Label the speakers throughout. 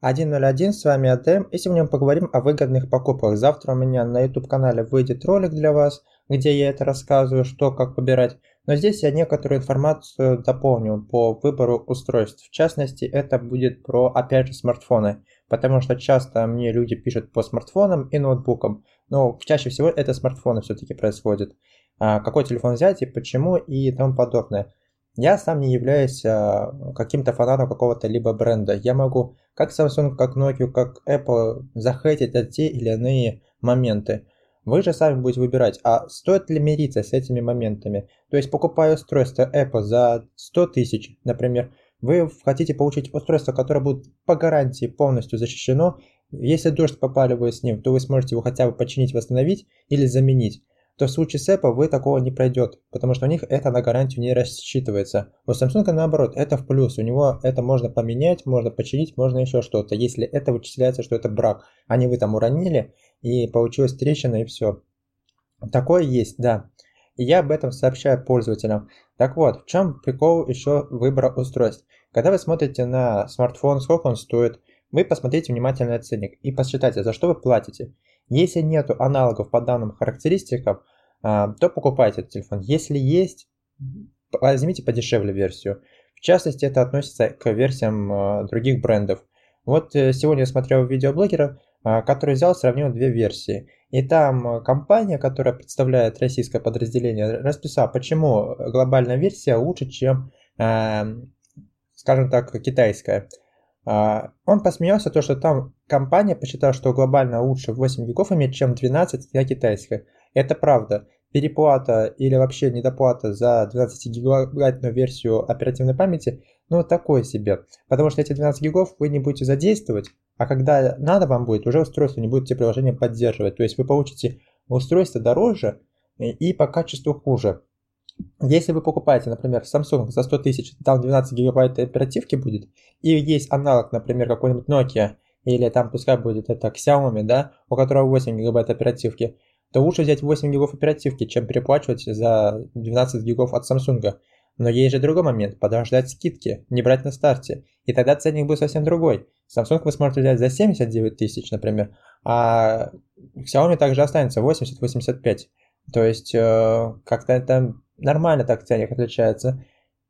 Speaker 1: 101, с вами АТМ, и сегодня мы поговорим о выгодных покупках. Завтра у меня на YouTube-канале выйдет ролик для вас, где я это рассказываю, что, как выбирать. Но здесь я некоторую информацию дополню по выбору устройств. В частности, это будет про, опять же, смартфоны. Потому что часто мне люди пишут по смартфонам и ноутбукам. Но чаще всего это смартфоны все-таки происходит. А, какой телефон взять и почему и тому подобное. Я сам не являюсь а, каким-то фанатом какого-то либо бренда. Я могу как Samsung, как Nokia, как Apple захейтить от те или иные моменты. Вы же сами будете выбирать, а стоит ли мириться с этими моментами. То есть покупая устройство Apple за 100 тысяч, например, вы хотите получить устройство, которое будет по гарантии полностью защищено. Если дождь попали вы с ним, то вы сможете его хотя бы починить, восстановить или заменить то в случае с Apple вы такого не пройдет, потому что у них это на гарантию не рассчитывается. У Samsung наоборот, это в плюс, у него это можно поменять, можно починить, можно еще что-то, если это вычисляется, что это брак, а не вы там уронили и получилась трещина и все. Такое есть, да. И я об этом сообщаю пользователям. Так вот, в чем прикол еще выбора устройств? Когда вы смотрите на смартфон, сколько он стоит, вы посмотрите внимательно ценник и посчитайте, за что вы платите. Если нету аналогов по данным характеристикам, а, то покупайте этот телефон. Если есть, возьмите подешевле версию. В частности, это относится к версиям а, других брендов. Вот э, сегодня я смотрел видеоблогера, а, который взял, сравнил две версии. И там компания, которая представляет российское подразделение, расписала, почему глобальная версия лучше, чем, скажем так, китайская. А, он посмеялся, то, что там компания посчитала, что глобально лучше 8 гигов иметь, чем 12 для китайской. Это правда. Переплата или вообще недоплата за 12 гигабайтную версию оперативной памяти, ну такое себе. Потому что эти 12 гигов вы не будете задействовать, а когда надо вам будет, уже устройство не будет те приложения поддерживать. То есть вы получите устройство дороже и по качеству хуже. Если вы покупаете, например, Samsung за 100 тысяч, там 12 гигабайт оперативки будет, и есть аналог, например, какой-нибудь Nokia, или там пускай будет это Xiaomi, да, у которого 8 гигабайт оперативки, то лучше взять 8 гигов оперативки, чем переплачивать за 12 гигов от Samsung. Но есть же другой момент, подождать скидки, не брать на старте, и тогда ценник будет совсем другой. Samsung вы сможете взять за 79 тысяч, например, а Xiaomi также останется 80-85. То есть э, как-то это нормально так ценник отличается.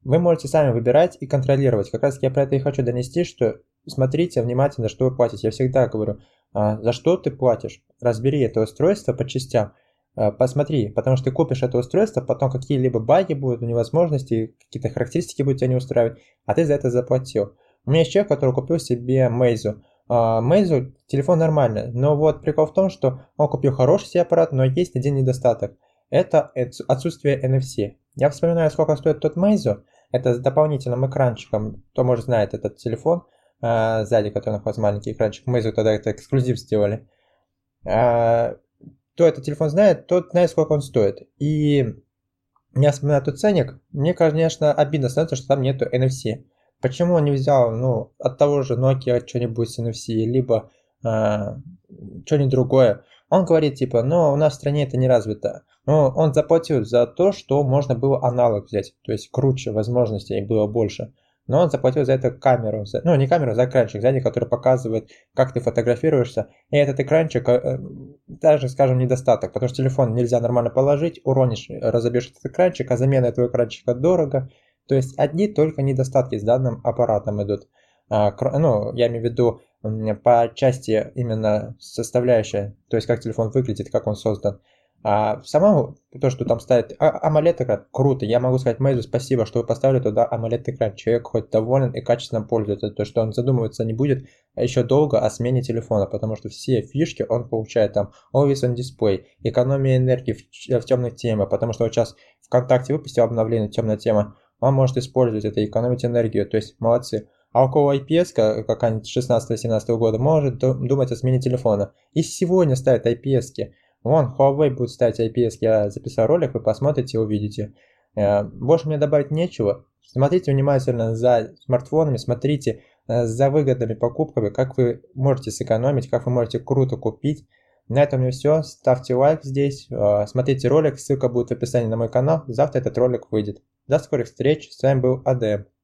Speaker 1: Вы можете сами выбирать и контролировать. Как раз я про это и хочу донести, что смотрите внимательно, что вы платите. Я всегда говорю, а, за что ты платишь. Разбери это устройство по частям. А, посмотри, потому что ты купишь это устройство, потом какие-либо баги будут, невозможности, какие-то характеристики будут тебя не устраивать, а ты за это заплатил. У меня есть человек, который купил себе Meizu. Meizu телефон нормальный, но вот прикол в том, что он купил хороший себе аппарат, но есть один недостаток – это отсутствие NFC. Я вспоминаю, сколько стоит тот Meizu. Это с дополнительным экранчиком. Кто, может, знает этот телефон э, сзади, который находится маленький экранчик. Meizu тогда это эксклюзив сделали. Э, кто этот телефон знает, тот знает, сколько он стоит. И я вспоминаю тот ценник. Мне, конечно, обидно становится, что там нету NFC. Почему он не взял, ну, от того же Nokia что-нибудь с NFC, либо э, что-нибудь другое. Он говорит, типа, ну, у нас в стране это не развито. Но он заплатил за то, что можно было аналог взять, то есть круче возможностей было больше. Но он заплатил за это камеру, за, ну не камеру, за экранчик сзади, который показывает, как ты фотографируешься. И этот экранчик, э, даже, скажем, недостаток, потому что телефон нельзя нормально положить, уронишь, разобьешь этот экранчик, а замена этого экранчика дорого. То есть одни только недостатки с данным аппаратом идут. А, ну, я имею в виду по части именно составляющая, то есть как телефон выглядит, как он создан. А самому то, что там ставит а, AMOLED экран, круто. Я могу сказать Meizu спасибо, что вы поставили туда AMOLED экран. Человек хоть доволен и качественно пользуется. То, что он задумываться не будет еще долго о смене телефона, потому что все фишки он получает там Always on Display, экономия энергии в, в темных темах, потому что вот сейчас ВКонтакте выпустил обновление темная тема, он может использовать это и экономить энергию, то есть молодцы. А у кого IPS, какая-нибудь 16-17 года, может думать о смене телефона. И сегодня ставят IPS. -ки. Вон, Huawei будет ставить IPS, я записал ролик, вы посмотрите увидите. Э, больше мне добавить нечего. Смотрите внимательно за смартфонами, смотрите э, за выгодными покупками, как вы можете сэкономить, как вы можете круто купить. На этом у все. Ставьте лайк здесь, э, смотрите ролик, ссылка будет в описании на мой канал. Завтра этот ролик выйдет. До скорых встреч, с вами был АДМ.